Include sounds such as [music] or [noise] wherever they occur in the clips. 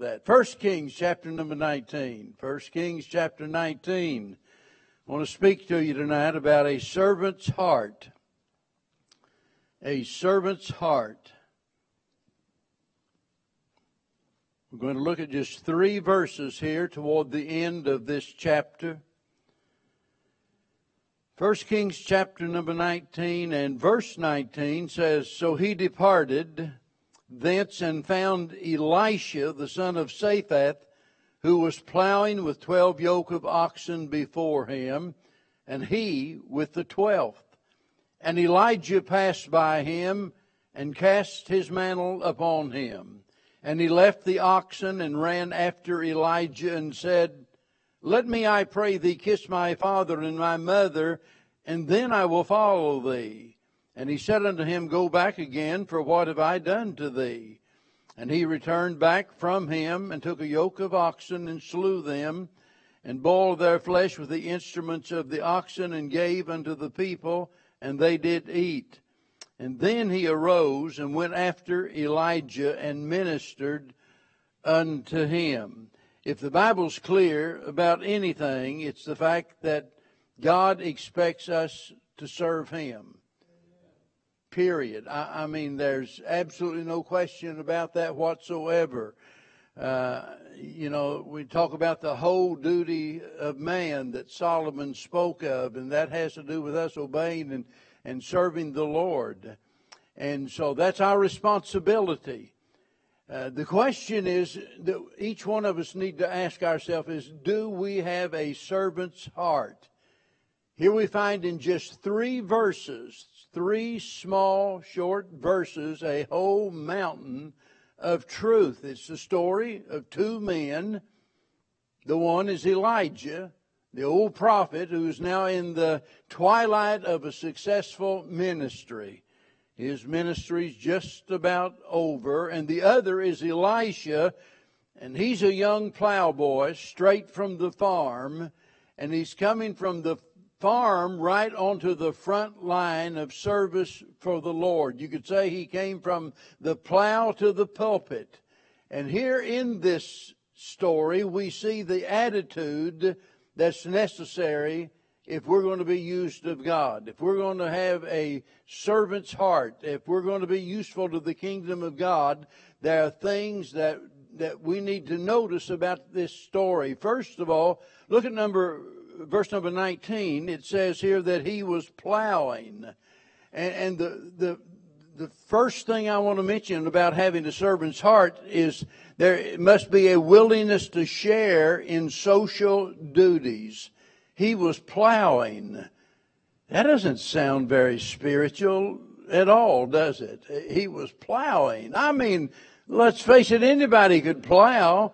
that. First Kings chapter number 19. First Kings chapter 19. I want to speak to you tonight about a servant's heart. A servant's heart. We're going to look at just three verses here toward the end of this chapter. First Kings chapter number 19 and verse 19 says, So he departed thence and found Elisha, the son of Shaphat, who was plowing with twelve yoke of oxen before him, and he with the twelfth. And Elijah passed by him and cast his mantle upon him. And he left the oxen and ran after Elijah and said, Let me, I pray thee, kiss my father and my mother, and then I will follow thee. And he said unto him, Go back again, for what have I done to thee? And he returned back from him, and took a yoke of oxen, and slew them, and boiled their flesh with the instruments of the oxen, and gave unto the people, and they did eat. And then he arose and went after Elijah and ministered unto him. If the Bible's clear about anything, it's the fact that God expects us to serve him. Period. I, I mean, there's absolutely no question about that whatsoever. Uh, you know, we talk about the whole duty of man that Solomon spoke of, and that has to do with us obeying and and serving the Lord. And so that's our responsibility. Uh, the question is that each one of us need to ask ourselves is, do we have a servant's heart? Here we find in just three verses, three small, short verses, a whole mountain of truth. It's the story of two men. The one is Elijah, the old prophet who is now in the twilight of a successful ministry. His ministry's just about over. And the other is Elisha, and he's a young plowboy straight from the farm, and he's coming from the farm right onto the front line of service for the Lord. You could say he came from the plow to the pulpit. And here in this story, we see the attitude that's necessary if we're going to be used of God, if we're going to have a servant's heart, if we're going to be useful to the kingdom of God, there are things that that we need to notice about this story. First of all, look at number verse number 19. It says here that he was plowing. And, and the, the, the first thing I want to mention about having a servant's heart is there must be a willingness to share in social duties. He was plowing. That doesn't sound very spiritual at all, does it? He was plowing. I mean, let's face it, anybody could plow.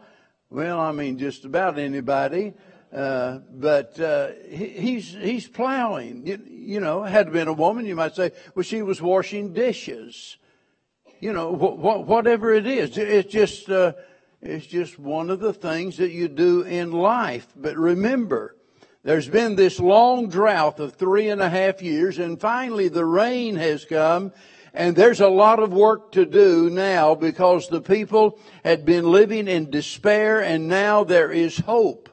Well, I mean, just about anybody. Uh, but uh, he, he's he's plowing. You, you, know, had it been a woman, you might say, well, she was washing dishes. You know, wh- wh- whatever it is, it's just uh, it's just one of the things that you do in life. But remember, there's been this long drought of three and a half years, and finally the rain has come. And there's a lot of work to do now because the people had been living in despair and now there is hope.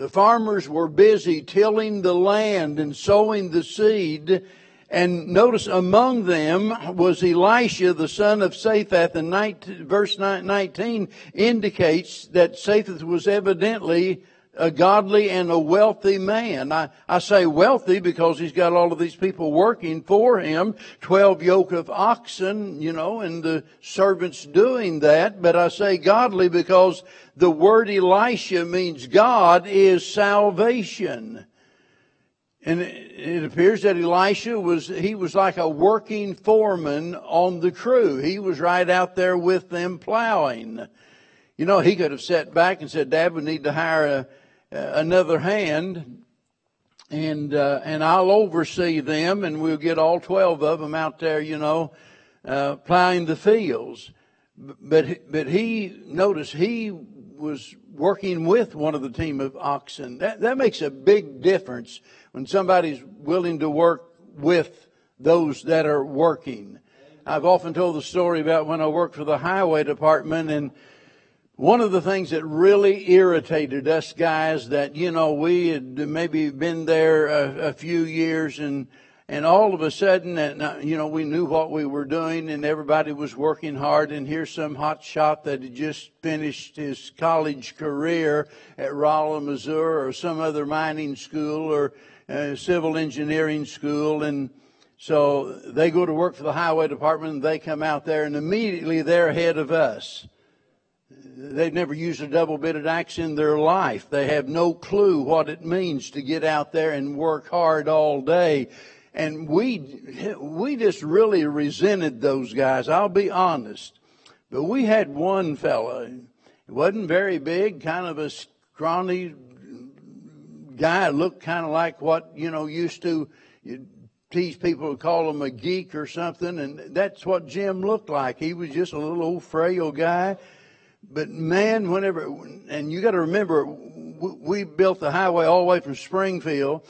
The farmers were busy tilling the land and sowing the seed. And notice among them was Elisha, the son of Shaphat. And 19, verse 19 indicates that Shaphat was evidently a godly and a wealthy man. I, I say wealthy because he's got all of these people working for him, 12 yoke of oxen, you know, and the servants doing that. But I say godly because the word Elisha means God is salvation. And it appears that Elisha was, he was like a working foreman on the crew. He was right out there with them plowing. You know, he could have sat back and said, Dad, we need to hire a, another hand and, uh, and I'll oversee them and we'll get all 12 of them out there, you know, uh, plowing the fields. But, but he, notice he was working with one of the team of oxen. That, that makes a big difference when somebody's willing to work with those that are working. I've often told the story about when I worked for the highway department and one of the things that really irritated us guys that, you know, we had maybe been there a, a few years and, and all of a sudden, and, uh, you know, we knew what we were doing and everybody was working hard and here's some hot shot that had just finished his college career at Rolla, Missouri or some other mining school or uh, civil engineering school and, so they go to work for the highway department and they come out there and immediately they're ahead of us. They've never used a double bitted axe in their life. They have no clue what it means to get out there and work hard all day. And we, we just really resented those guys. I'll be honest. But we had one fellow. He wasn't very big, kind of a scrawny guy, looked kind of like what, you know, used to tease people to call him a geek or something. And that's what Jim looked like. He was just a little old frail guy but man, whenever, and you got to remember, we built the highway all the way from Springfield,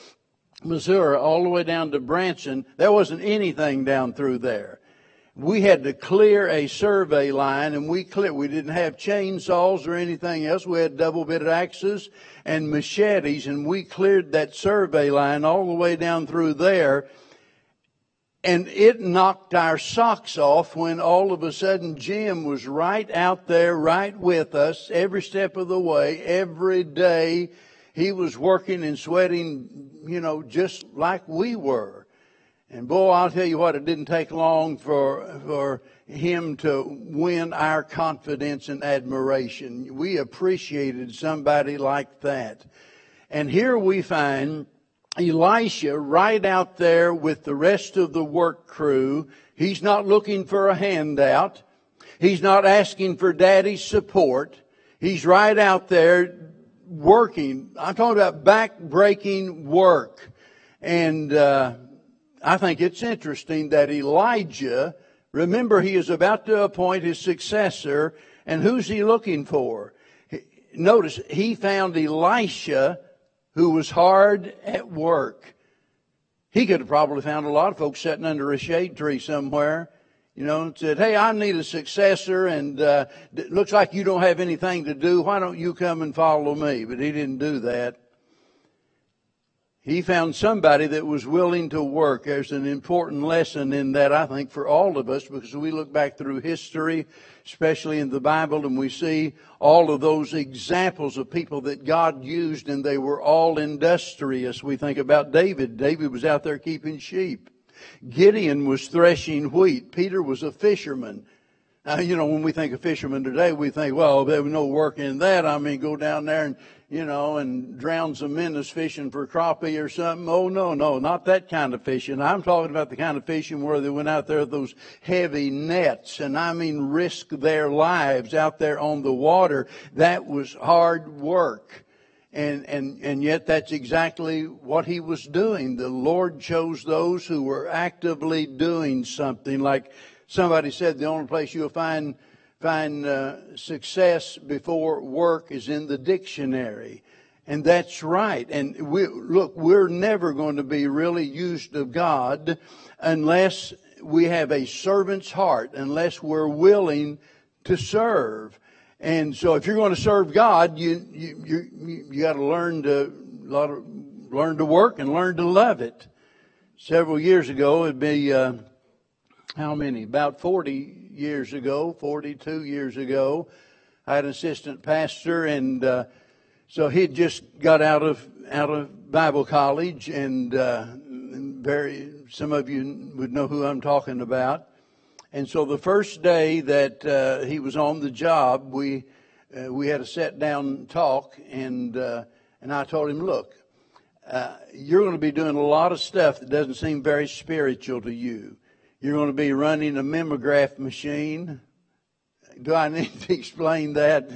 Missouri, all the way down to Branson. There wasn't anything down through there. We had to clear a survey line and we clear, we didn't have chainsaws or anything else. We had double bitted axes and machetes and we cleared that survey line all the way down through there and it knocked our socks off when all of a sudden Jim was right out there, right with us, every step of the way, every day. He was working and sweating, you know, just like we were. And boy, I'll tell you what, it didn't take long for, for him to win our confidence and admiration. We appreciated somebody like that. And here we find Elisha right out there with the rest of the work crew. He's not looking for a handout. He's not asking for daddy's support. He's right out there working. I'm talking about back-breaking work. And uh, I think it's interesting that Elijah, remember he is about to appoint his successor, and who's he looking for? Notice he found Elisha who was hard at work. He could have probably found a lot of folks sitting under a shade tree somewhere, you know, and said, Hey, I need a successor and, uh, it looks like you don't have anything to do. Why don't you come and follow me? But he didn't do that. He found somebody that was willing to work. There's an important lesson in that, I think, for all of us, because we look back through history, especially in the Bible, and we see all of those examples of people that God used, and they were all industrious. We think about David. David was out there keeping sheep. Gideon was threshing wheat. Peter was a fisherman. Now, you know, when we think of fishermen today, we think, well, there was no work in that. I mean, go down there and you know, and drown some men that's fishing for crappie or something. Oh, no, no, not that kind of fishing. I'm talking about the kind of fishing where they went out there with those heavy nets and I mean risk their lives out there on the water. That was hard work. And, and, and yet that's exactly what he was doing. The Lord chose those who were actively doing something. Like somebody said, the only place you'll find find uh, success before work is in the dictionary. And that's right. And we, look, we're never going to be really used of God unless we have a servant's heart, unless we're willing to serve. And so if you're going to serve God, you, you, you, you got to learn to, lot of learn to work and learn to love it. Several years ago, it'd be, uh, how many? About 40 years ago, 42 years ago. I had an assistant pastor, and uh, so he'd just got out of out of Bible college, and uh, very some of you would know who I'm talking about. And so the first day that uh, he was on the job, we uh, we had a sit down talk, and uh, and I told him, look, uh, you're going to be doing a lot of stuff that doesn't seem very spiritual to you. You're going to be running a mimeograph machine. Do I need to [laughs] explain that?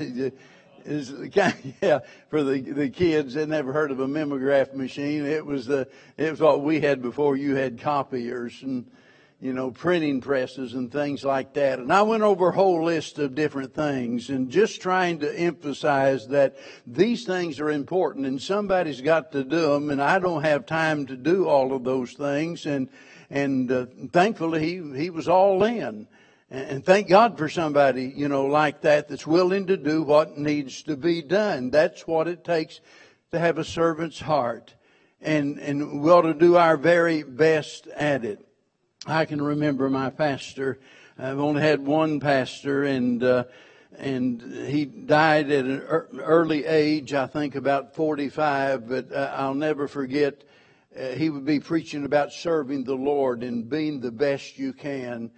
Is kind [laughs] yeah for the the kids that never heard of a mimeograph machine. It was the it was what we had before you had copiers and you know printing presses and things like that. And I went over a whole list of different things and just trying to emphasize that these things are important and somebody's got to do them. And I don't have time to do all of those things and and uh, thankfully he he was all in. And thank God for somebody, you know, like that that's willing to do what needs to be done. That's what it takes to have a servant's heart. And, and we ought to do our very best at it. I can remember my pastor. I've only had one pastor and, uh, and he died at an early age, I think about 45, but uh, I'll never forget he would be preaching about serving the Lord and being the best you can.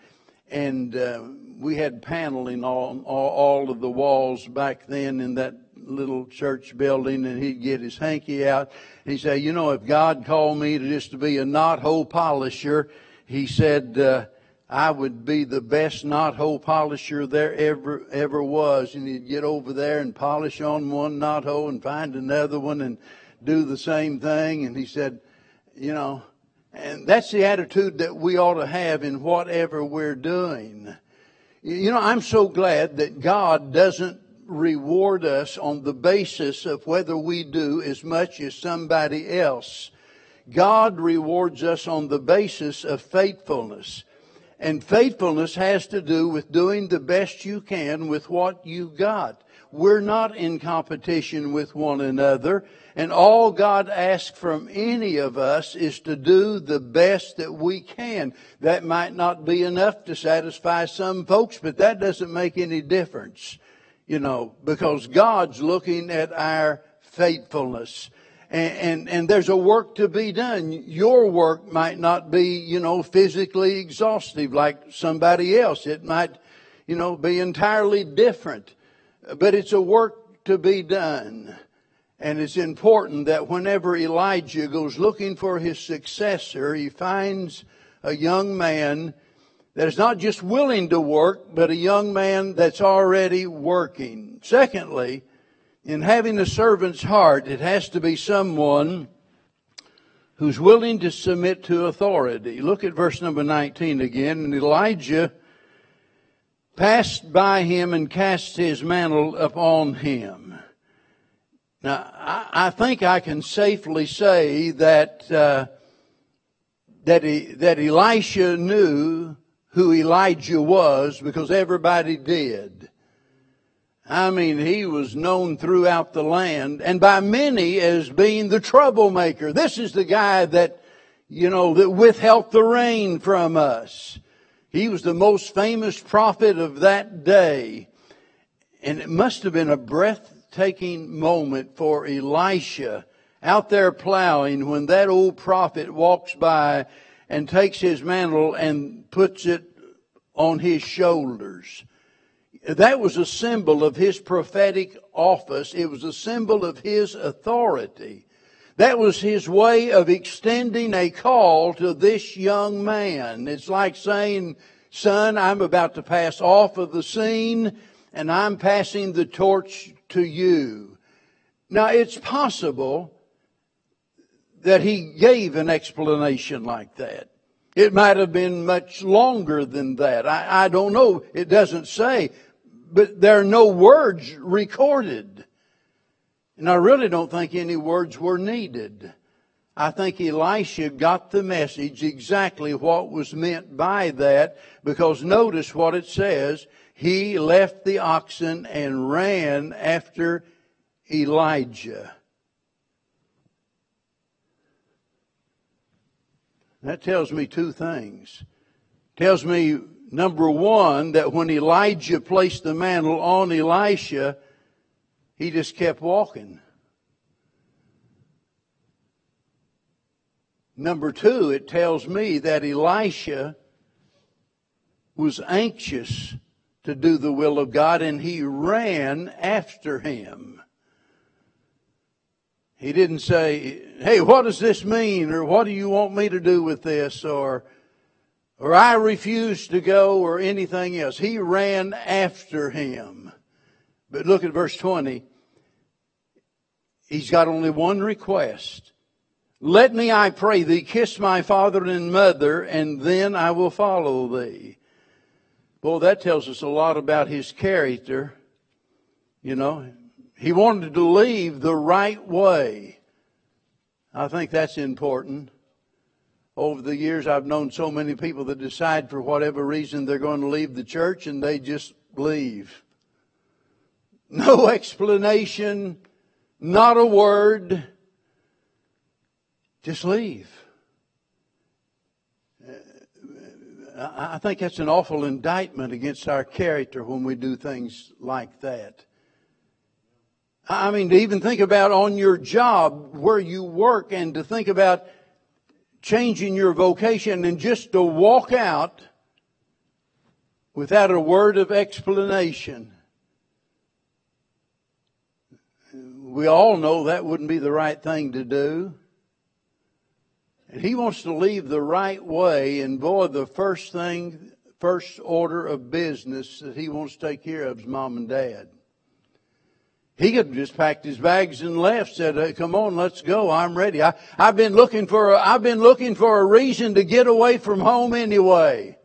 And uh, we had paneling on all, all, of the walls back then in that little church building, and he'd get his hanky out. He'd say, "You know, if God called me to just to be a knot-hole polisher, he said." Uh, I would be the best knot-hole polisher there ever ever was, and he'd get over there and polish on one knot-hole and find another one and do the same thing. And he said, you know, and that's the attitude that we ought to have in whatever we're doing. You know, I'm so glad that God doesn't reward us on the basis of whether we do as much as somebody else. God rewards us on the basis of faithfulness. And faithfulness has to do with doing the best you can with what you've got. We're not in competition with one another. And all God asks from any of us is to do the best that we can. That might not be enough to satisfy some folks, but that doesn't make any difference, you know, because God's looking at our faithfulness. And, and, and, there's a work to be done. Your work might not be, you know, physically exhaustive like somebody else. It might, you know, be entirely different. But it's a work to be done. And it's important that whenever Elijah goes looking for his successor, he finds a young man that is not just willing to work, but a young man that's already working. Secondly, in having a servant's heart, it has to be someone who's willing to submit to authority. Look at verse number 19 again. And Elijah passed by him and cast his mantle upon him. Now, I, I think I can safely say that uh, that he, that Elisha knew who Elijah was because everybody did. I mean, he was known throughout the land and by many as being the troublemaker. This is the guy that, you know, that withheld the rain from us. He was the most famous prophet of that day. And it must have been a breathtaking moment for Elisha out there plowing when that old prophet walks by and takes his mantle and puts it on his shoulders. That was a symbol of his prophetic office. It was a symbol of his authority. That was his way of extending a call to this young man. It's like saying, son, I'm about to pass off of the scene and I'm passing the torch to you. Now, it's possible that he gave an explanation like that. It might have been much longer than that. I, I don't know. It doesn't say. But there are no words recorded. And I really don't think any words were needed. I think Elisha got the message exactly what was meant by that because notice what it says he left the oxen and ran after Elijah. That tells me two things. Tells me, number one, that when Elijah placed the mantle on Elisha, he just kept walking. Number two, it tells me that Elisha was anxious to do the will of God, and he ran after him. He didn't say, hey, what does this mean? Or what do you want me to do with this? Or, or I refuse to go or anything else. He ran after him. But look at verse 20. He's got only one request. Let me, I pray thee, kiss my father and mother, and then I will follow thee. Well, that tells us a lot about his character. You know, he wanted to leave the right way. I think that's important. over the years, I've known so many people that decide for whatever reason they're going to leave the church and they just leave. No [laughs] explanation, not a word, just leave. I think that's an awful indictment against our character when we do things like that. I mean, to even think about on your job where you work and to think about changing your vocation and just to walk out without a word of explanation. We all know that wouldn't be the right thing to do. And he wants to leave the right way, and boy, the first thing, first order of business that he wants to take care of is mom and dad. He could have just packed his bags and left, said, hey, come on, let's go. I'm ready. I, I've been looking for, a, I've been looking for a reason to get away from home anyway.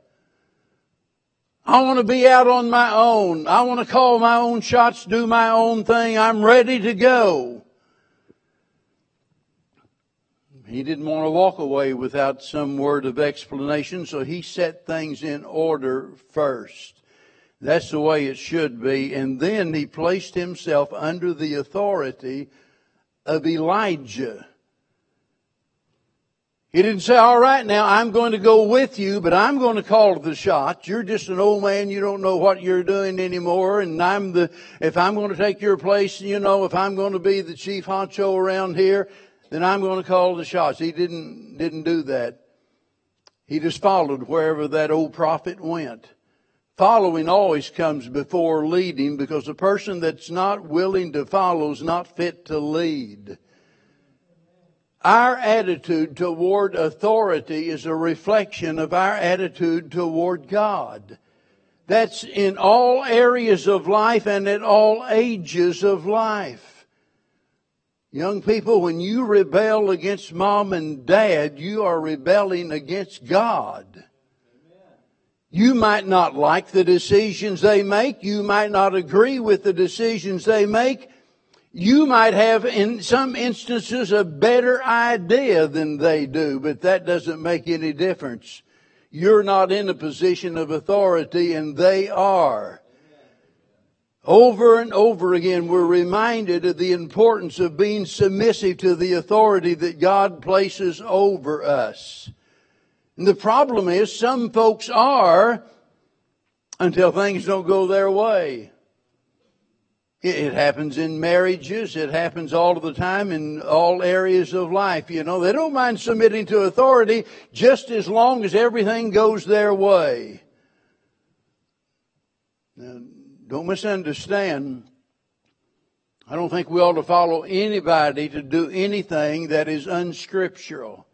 I want to be out on my own. I want to call my own shots, do my own thing. I'm ready to go. He didn't want to walk away without some word of explanation, so he set things in order first. That's the way it should be. And then he placed himself under the authority of Elijah. He didn't say, all right, now I'm going to go with you, but I'm going to call the shots. You're just an old man. You don't know what you're doing anymore. And I'm the, if I'm going to take your place, you know, if I'm going to be the chief honcho around here, then I'm going to call the shots. He didn't, didn't do that. He just followed wherever that old prophet went. Following always comes before leading because a person that's not willing to follow is not fit to lead. Our attitude toward authority is a reflection of our attitude toward God. That's in all areas of life and at all ages of life. Young people, when you rebel against mom and dad, you are rebelling against God. You might not like the decisions they make. You might not agree with the decisions they make. You might have, in some instances, a better idea than they do, but that doesn't make any difference. You're not in a position of authority and they are. Over and over again, we're reminded of the importance of being submissive to the authority that God places over us. And the problem is some folks are until things don't go their way. It happens in marriages. It happens all of the time in all areas of life. You know, they don't mind submitting to authority just as long as everything goes their way. Now, don't misunderstand. I don't think we ought to follow anybody to do anything that is unscriptural.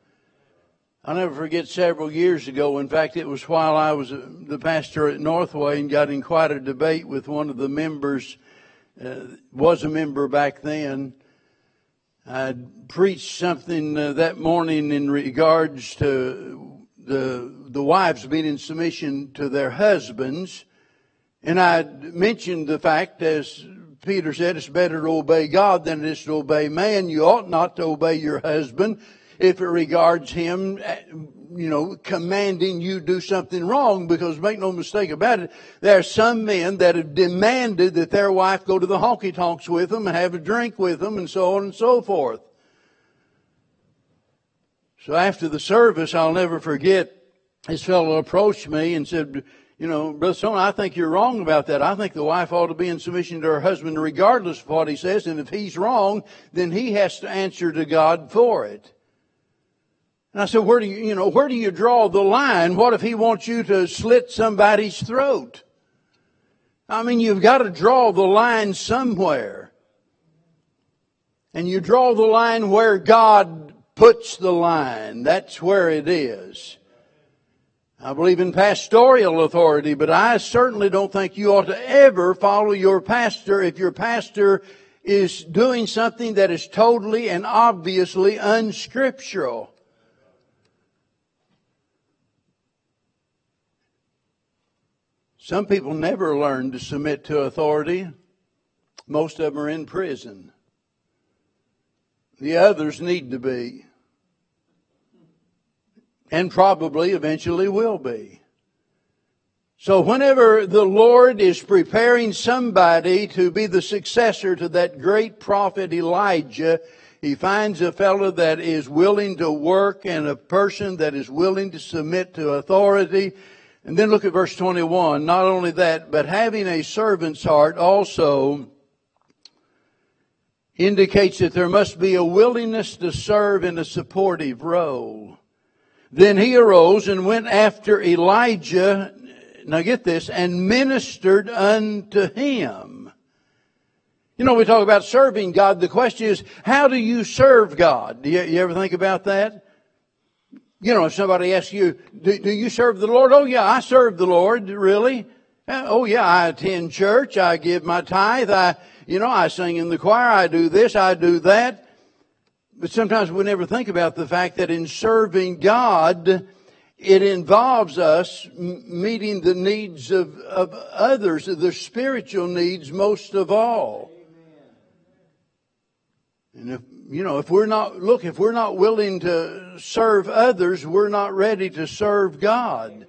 I'll never forget several years ago. In fact, it was while I was the pastor at Northway and got in quite a debate with one of the members, uh, was a member back then. I preached something uh, that morning in regards to the, the wives being in submission to their husbands. And I mentioned the fact, as Peter said, it's better to obey God than it is to obey man. You ought not to obey your husband if it regards him, you know, commanding you do something wrong because make no mistake about it, there are some men that have demanded that their wife go to the honky tonks with them and have a drink with them and so on and so forth. So after the service, I'll never forget, this fellow approached me and said, you know, Brother Stone, I think you're wrong about that. I think the wife ought to be in submission to her husband regardless of what he says. And if he's wrong, then he has to answer to God for it. And I said, where do you, you know, where do you draw the line? What if he wants you to slit somebody's throat? I mean, you've got to draw the line somewhere. And you draw the line where God puts the line. That's where it is. I believe in pastoral authority, but I certainly don't think you ought to ever follow your pastor if your pastor is doing something that is totally and obviously unscriptural. Some people never learn to submit to authority. Most of them are in prison. The others need to be. and probably eventually will be. So whenever the Lord is preparing somebody to be the successor to that great prophet Elijah, he finds a fellow that is willing to work and a person that is willing to submit to authority. And then look at verse 21. Not only that, but having a servant's heart also indicates that there must be a willingness to serve in a supportive role. Then he arose and went after Elijah, now get this, and ministered unto him. You know, we talk about serving God. The question is, how do you serve God? Do you, you ever think about that? You know, if somebody asks you, do, do, you serve the Lord? Oh yeah, I serve the Lord, really. Oh yeah, I attend church, I give my tithe, I, you know, I sing in the choir, I do this, I do that. But sometimes we never think about the fact that in serving God, it involves us meeting the needs of, of others, the spiritual needs most of all. And if, you know, if we're not, look, if we're not willing to serve others, we're not ready to serve God.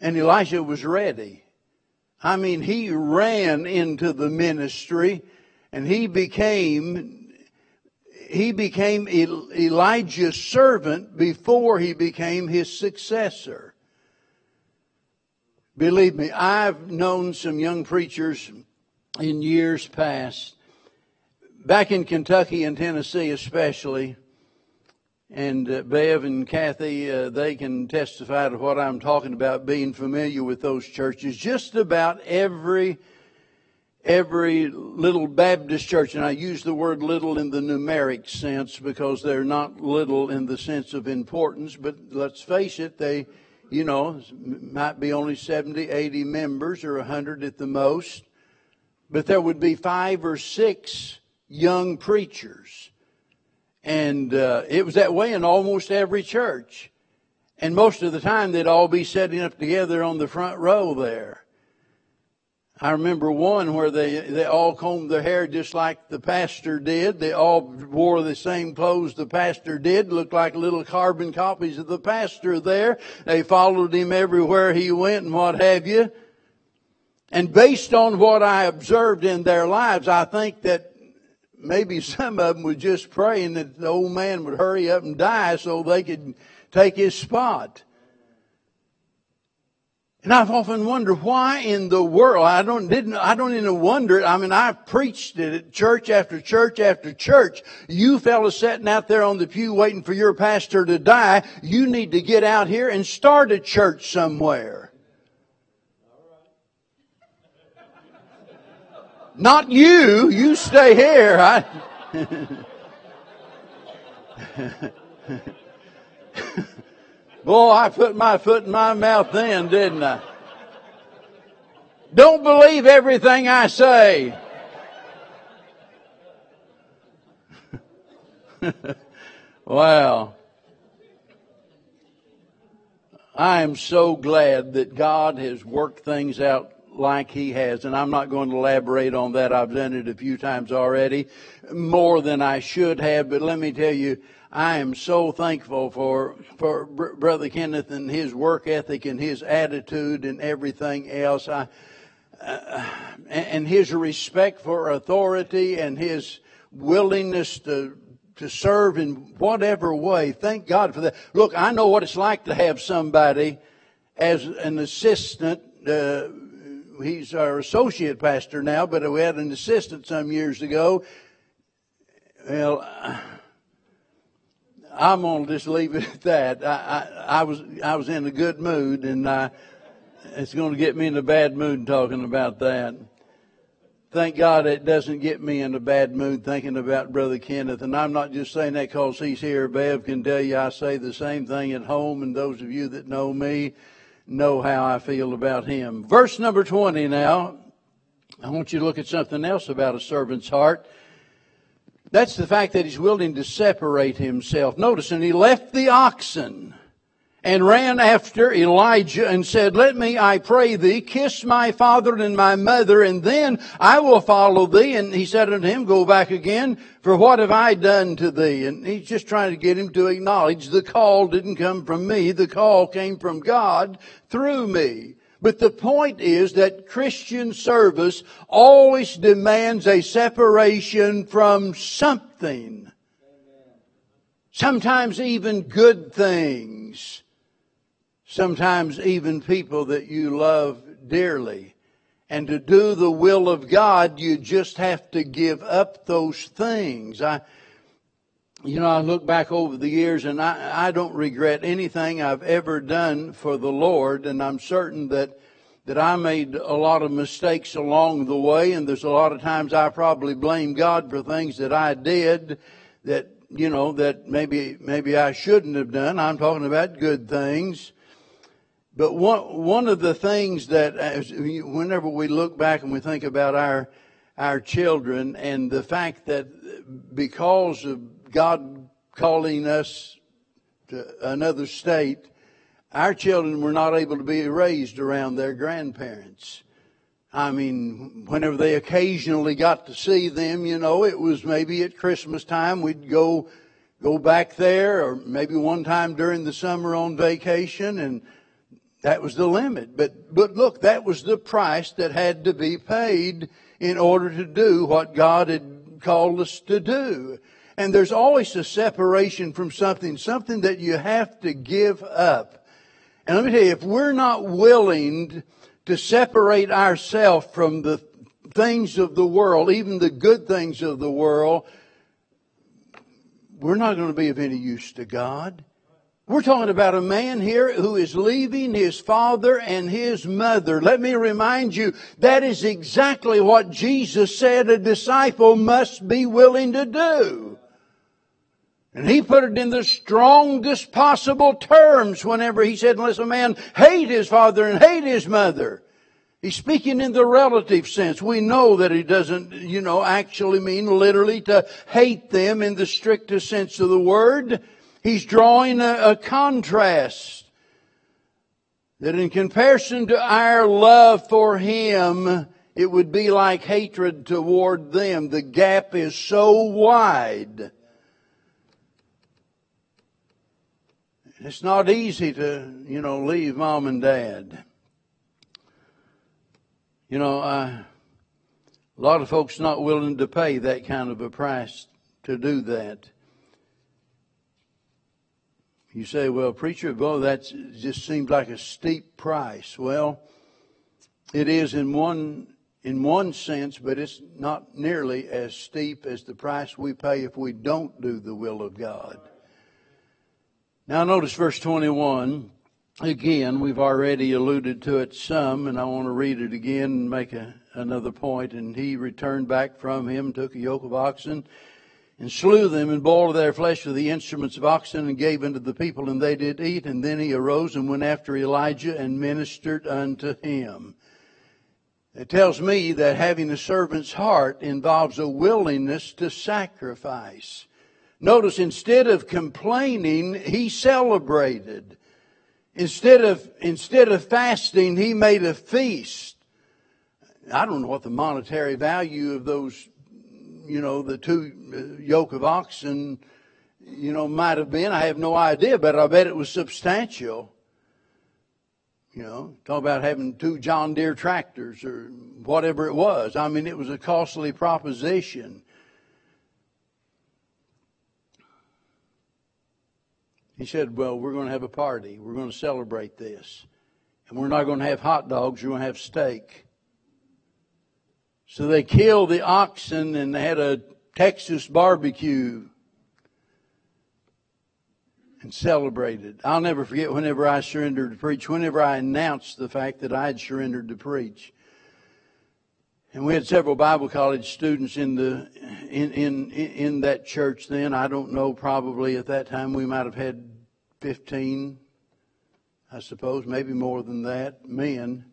And Elisha was ready. I mean, he ran into the ministry and he became, he became Elijah's servant before he became his successor. Believe me, I've known some young preachers in years past, back in Kentucky and Tennessee especially, and uh, Bev and Kathy, uh, they can testify to what I'm talking about, being familiar with those churches. Just about every every little Baptist church, and I use the word little in the numeric sense because they're not little in the sense of importance, but let's face it, they, you know, might be only 70, 80 members or 100 at the most, but there would be five or six young preachers and uh, it was that way in almost every church. And most of the time, they'd all be sitting up together on the front row there. I remember one where they, they all combed their hair just like the pastor did. They all wore the same clothes the pastor did, looked like little carbon copies of the pastor there. They followed him everywhere he went and what have you. And based on what I observed in their lives, I think that maybe some of them were just praying that the old man would hurry up and die so they could take his spot. And I've often wondered why in the world I don't didn't I don't even wonder. it. I mean, I've preached it at church after church after church. You fellas sitting out there on the pew waiting for your pastor to die, you need to get out here and start a church somewhere. Not you. You stay here. I... Boy, I put my foot in my mouth then, didn't I? Don't believe everything I say. [laughs] wow. I am so glad that God has worked things out like he has. And I'm not going to elaborate on that. I've done it a few times already, more than I should have. But let me tell you, I am so thankful for, for Brother Kenneth and his work ethic and his attitude and everything else. I, uh, and his respect for authority and his willingness to to serve in whatever way. Thank God for that. Look, I know what it's like to have somebody as an assistant uh, he's our associate pastor now, but we had an assistant some years ago. Well, I'm gonna just leave it at that. I, I, I was I was in a good mood, and I, it's going to get me in a bad mood talking about that. Thank God it doesn't get me in a bad mood thinking about Brother Kenneth. And I'm not just saying that because he's here. Bev can tell you I say the same thing at home, and those of you that know me, know how I feel about him. Verse number 20 now. I want you to look at something else about a servant's heart. That's the fact that he's willing to separate himself. Notice, and he left the oxen and ran after Elijah and said, Let me, I pray thee, kiss my father and my mother, and then I will follow thee. And he said unto him, Go back again, for what have I done to thee? And he's just trying to get him to acknowledge the call didn't come from me, the call came from God through me. But the point is that Christian service always demands a separation from something. Sometimes even good things sometimes even people that you love dearly. And to do the will of God, you just have to give up those things. I, you know, I look back over the years and I, I don't regret anything I've ever done for the Lord, and I'm certain that that I made a lot of mistakes along the way, and there's a lot of times I probably blame God for things that I did that you know that maybe maybe I shouldn't have done. I'm talking about good things. But one, one of the things that, whenever we look back and we think about our, our children and the fact that because of God calling us to another state, our children were not able to be raised around their grandparents. I mean, whenever they occasionally got to see them, you know, it was maybe at Christmas time we'd go go back there, or maybe one time during the summer on vacation, and that was the limit. But, but look, that was the price that had to be paid in order to do what God had called us to do. And there's always a separation from something, something that you have to give up. And let me tell you, if we're not willing to separate ourselves from the things of the world, even the good things of the world, we're not going to be of any use to God. We're talking about a man here who is leaving his father and his mother. Let me remind you, that is exactly what Jesus said a disciple must be willing to do. And he put it in the strongest possible terms whenever he said, unless a man hate his father and hate his mother. He's speaking in the relative sense. We know that he doesn't, you know, actually mean literally to hate them in the strictest sense of the word. He's drawing a, a contrast that in comparison to our love for Him, it would be like hatred toward them. The gap is so wide. It's not easy to, you know, leave mom and dad. You know, uh, a lot of folks not willing to pay that kind of a price to do that. You say, well, preacher, well, that just seems like a steep price. Well, it is in one in one sense, but it's not nearly as steep as the price we pay if we don't do the will of God. Now notice verse 21. Again, we've already alluded to it some, and I want to read it again and make a, another point. And he returned back from him, took a yoke of oxen, and slew them and boiled their flesh with the instruments of oxen and gave unto the people and they did eat. And then he arose and went after Elijah and ministered unto him. It tells me that having a servant's heart involves a willingness to sacrifice. Notice instead of complaining, he celebrated. Instead of, instead of fasting, he made a feast. I don't know what the monetary value of those you know, the two uh, yoke of oxen, you know, might have been. I have no idea, but I bet it was substantial. You know, talk about having two John Deere tractors or whatever it was. I mean, it was a costly proposition. He said, Well, we're going to have a party. We're going to celebrate this. And we're not going to have hot dogs, we're going to have steak. So they killed the oxen and they had a Texas barbecue and celebrated. I'll never forget whenever I surrendered to preach, whenever I announced the fact that I had surrendered to preach. And we had several Bible college students in the in in in that church then. I don't know, probably at that time we might have had fifteen, I suppose, maybe more than that, men.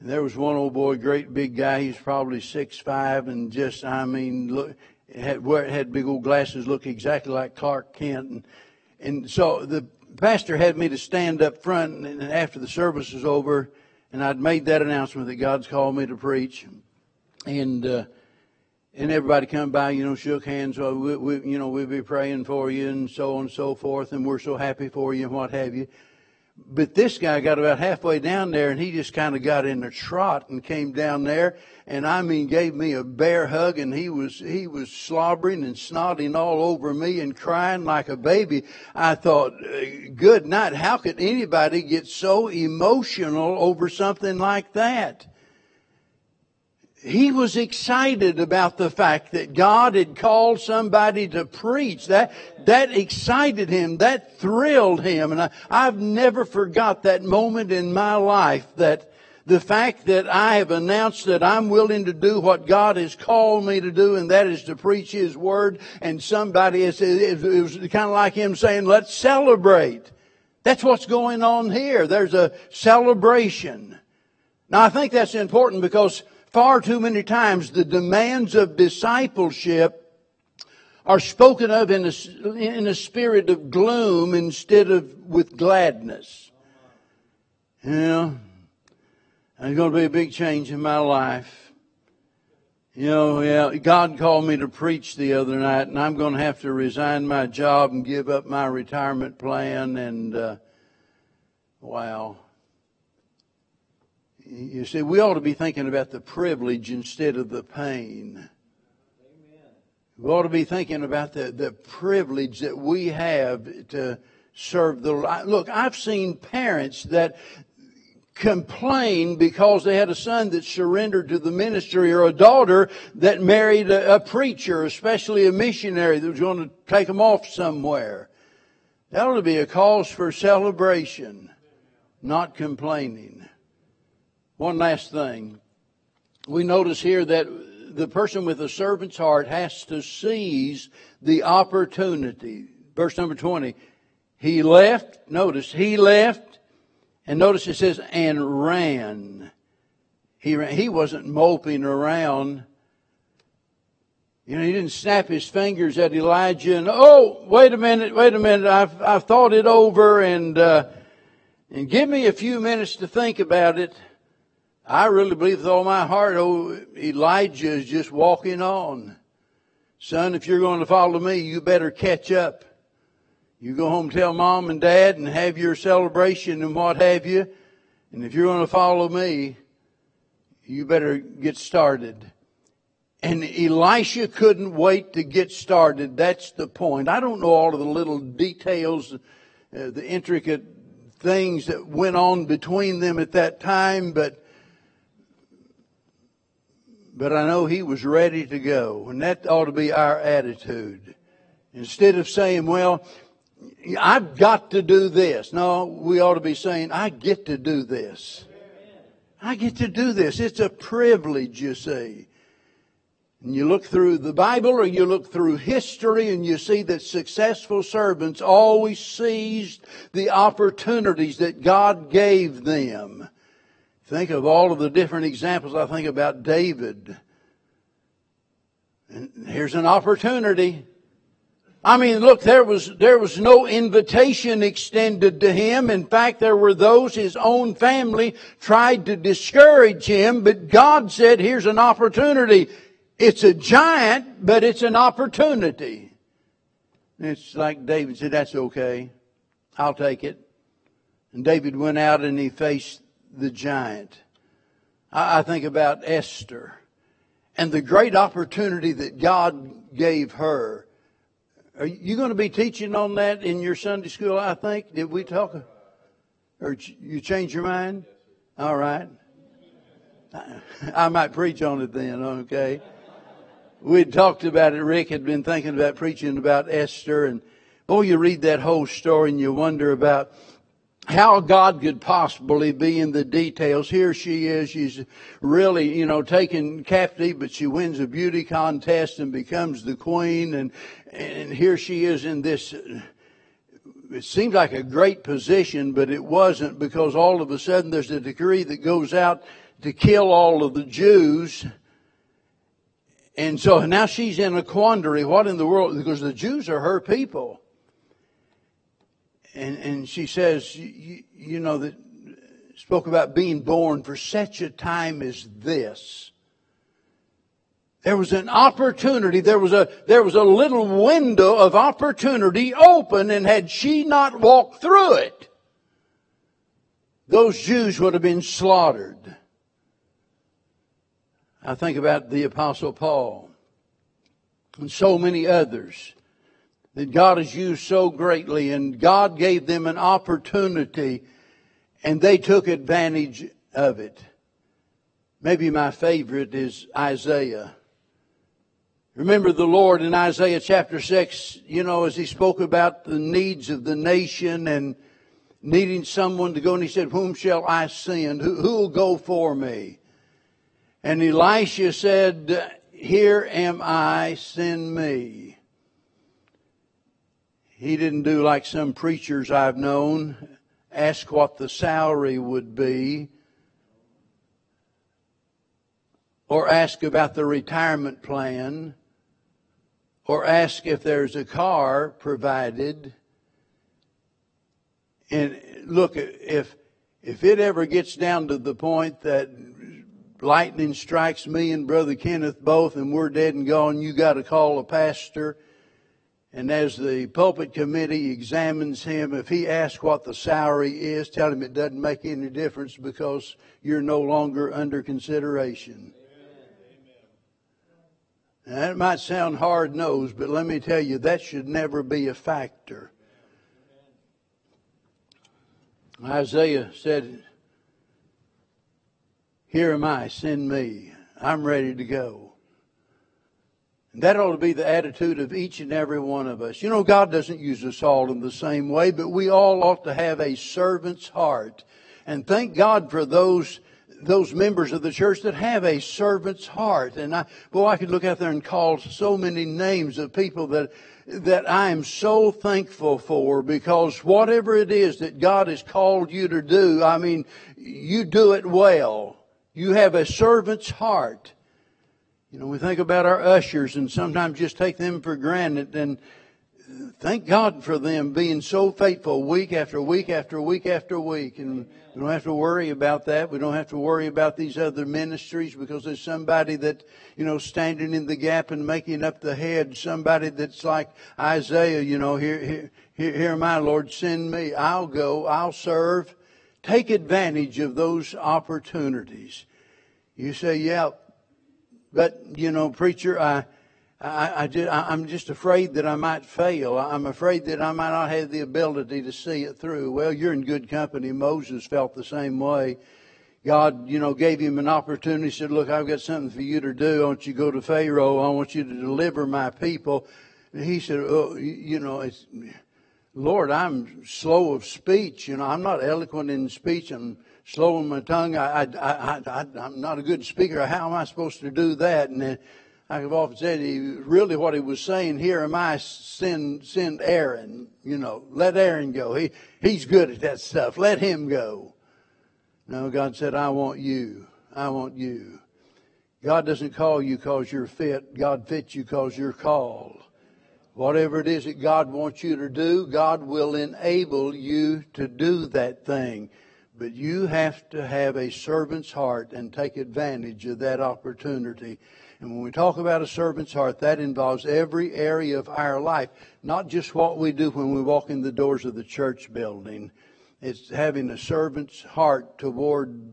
And there was one old boy, great big guy. He's probably six five, and just I mean, look, had had big old glasses, look exactly like Clark Kent. And, and so the pastor had me to stand up front and after the service was over, and I'd made that announcement that God's called me to preach, and uh, and everybody come by, you know, shook hands. Well, we, we, you know, we'll be praying for you and so on and so forth, and we're so happy for you and what have you. But this guy got about halfway down there, and he just kind of got in a trot and came down there, and I mean, gave me a bear hug, and he was he was slobbering and snotting all over me and crying like a baby. I thought, good night. How could anybody get so emotional over something like that? He was excited about the fact that God had called somebody to preach. That, that excited him. That thrilled him. And I, I've never forgot that moment in my life that the fact that I have announced that I'm willing to do what God has called me to do, and that is to preach His Word, and somebody, is, it was kind of like him saying, let's celebrate. That's what's going on here. There's a celebration. Now I think that's important because far too many times the demands of discipleship are spoken of in a, in a spirit of gloom instead of with gladness. You know, there's going to be a big change in my life. You know, yeah, God called me to preach the other night, and I'm going to have to resign my job and give up my retirement plan. And uh, wow, you see, we ought to be thinking about the privilege instead of the pain. We ought to be thinking about the, the privilege that we have to serve the Lord. look i've seen parents that complain because they had a son that surrendered to the ministry or a daughter that married a, a preacher especially a missionary that was going to take them off somewhere that ought to be a cause for celebration not complaining one last thing. We notice here that the person with a servant's heart has to seize the opportunity. Verse number 20. He left, notice, he left, and notice it says, and ran. He, ran, he wasn't moping around. You know, he didn't snap his fingers at Elijah and, oh, wait a minute, wait a minute, I've, I've thought it over and, uh, and give me a few minutes to think about it. I really believe with all my heart, oh, Elijah is just walking on. Son, if you're going to follow me, you better catch up. You go home, tell mom and dad, and have your celebration and what have you. And if you're going to follow me, you better get started. And Elisha couldn't wait to get started. That's the point. I don't know all of the little details, uh, the intricate things that went on between them at that time, but but I know he was ready to go. And that ought to be our attitude. Instead of saying, well, I've got to do this. No, we ought to be saying, I get to do this. I get to do this. It's a privilege, you see. And you look through the Bible or you look through history and you see that successful servants always seized the opportunities that God gave them. Think of all of the different examples. I think about David. And here's an opportunity. I mean, look, there was, there was no invitation extended to him. In fact, there were those, his own family tried to discourage him, but God said, here's an opportunity. It's a giant, but it's an opportunity. it's like David said, that's okay. I'll take it. And David went out and he faced the giant. I, think about Esther and the great opportunity that God gave her. Are you going to be teaching on that in your Sunday school? I think. Did we talk? Or you change your mind? All right. I might preach on it then, okay? We'd talked about it. Rick had been thinking about preaching about Esther, and boy, you read that whole story and you wonder about how God could possibly be in the details. Here she is. She's really, you know, taken captive, but she wins a beauty contest and becomes the queen. And, and here she is in this, it seems like a great position, but it wasn't because all of a sudden there's a decree that goes out to kill all of the Jews. And so now she's in a quandary. What in the world? Because the Jews are her people. And, and she says, you, you know, that spoke about being born for such a time as this. There was an opportunity, there was a, there was a little window of opportunity open, and had she not walked through it, those Jews would have been slaughtered. I think about the Apostle Paul and so many others that God has used so greatly, and God gave them an opportunity, and they took advantage of it. Maybe my favorite is Isaiah. Remember the Lord in Isaiah chapter 6, you know, as he spoke about the needs of the nation and needing someone to go, and he said, Whom shall I send? Who will go for me? And Elisha said, Here am I, send me. He didn't do like some preachers I've known, ask what the salary would be, or ask about the retirement plan or ask if there's a car provided. And look, if if it ever gets down to the point that lightning strikes me and Brother Kenneth both and we're dead and gone, you got to call a pastor. And as the pulpit committee examines him, if he asks what the salary is, tell him it doesn't make any difference because you're no longer under consideration. That might sound hard nosed, but let me tell you, that should never be a factor. Isaiah said, Here am I, send me. I'm ready to go. And that ought to be the attitude of each and every one of us. You know, God doesn't use us all in the same way, but we all ought to have a servant's heart. And thank God for those those members of the church that have a servant's heart. And I, boy, I could look out there and call so many names of people that, that I am so thankful for because whatever it is that God has called you to do, I mean, you do it well. You have a servant's heart. You know, we think about our ushers and sometimes just take them for granted and thank God for them being so faithful week after week after week after week. And we don't have to worry about that. We don't have to worry about these other ministries because there's somebody that, you know, standing in the gap and making up the head. Somebody that's like Isaiah, you know, here, here, here, here my Lord, send me. I'll go. I'll serve. Take advantage of those opportunities. You say, yeah, but, you know, preacher, I, I, I just, I'm just afraid that I might fail. I'm afraid that I might not have the ability to see it through. Well, you're in good company. Moses felt the same way. God, you know, gave him an opportunity. Said, "Look, I've got something for you to do. I want you to go to Pharaoh. I want you to deliver my people." And he said, "Oh, you know, it's, Lord, I'm slow of speech. You know, I'm not eloquent in speech. I'm slow in my tongue. I, I, I, I'm not a good speaker. How am I supposed to do that?" And then I've often said he really what he was saying here am I send send Aaron, you know, let Aaron go. He he's good at that stuff. Let him go. No, God said, I want you. I want you. God doesn't call you because you're fit. God fits you because you're called. Whatever it is that God wants you to do, God will enable you to do that thing. But you have to have a servant's heart and take advantage of that opportunity. And when we talk about a servant's heart, that involves every area of our life, not just what we do when we walk in the doors of the church building. It's having a servant's heart toward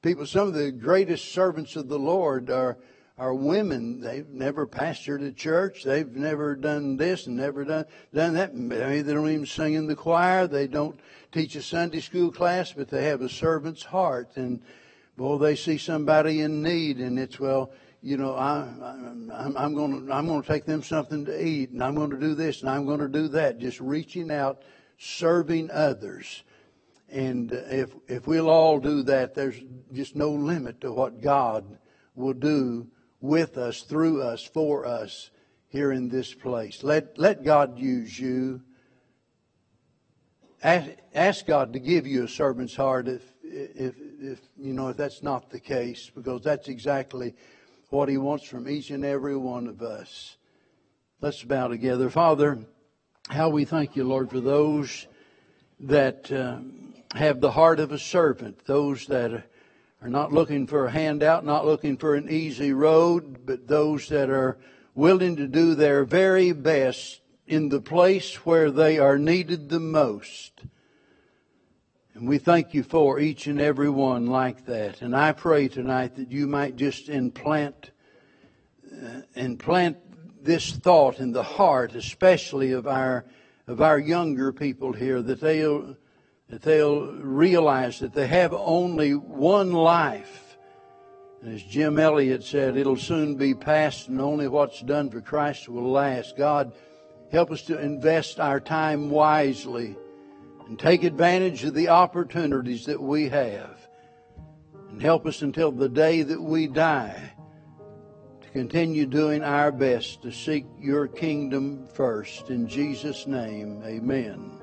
people. Some of the greatest servants of the Lord are, are women. They've never pastored a church. They've never done this and never done, done that. Maybe they don't even sing in the choir. They don't teach a Sunday school class, but they have a servant's heart. And well, they see somebody in need, and it's well, you know, I, I'm, I'm going to I'm going to take them something to eat, and I'm going to do this, and I'm going to do that. Just reaching out, serving others, and if if we'll all do that, there's just no limit to what God will do with us, through us, for us here in this place. Let let God use you. Ask, ask God to give you a servant's heart if if if you know if that's not the case, because that's exactly what He wants from each and every one of us. Let's bow together, Father. how we thank you, Lord, for those that uh, have the heart of a servant, those that are not looking for a handout, not looking for an easy road, but those that are willing to do their very best in the place where they are needed the most. And we thank you for each and every one like that. And I pray tonight that you might just implant, uh, implant this thought in the heart, especially of our, of our younger people here, that they'll, that they'll realize that they have only one life. And as Jim Elliot said, it'll soon be past and only what's done for Christ will last. God, help us to invest our time wisely and take advantage of the opportunities that we have. And help us until the day that we die to continue doing our best to seek your kingdom first. In Jesus' name, amen.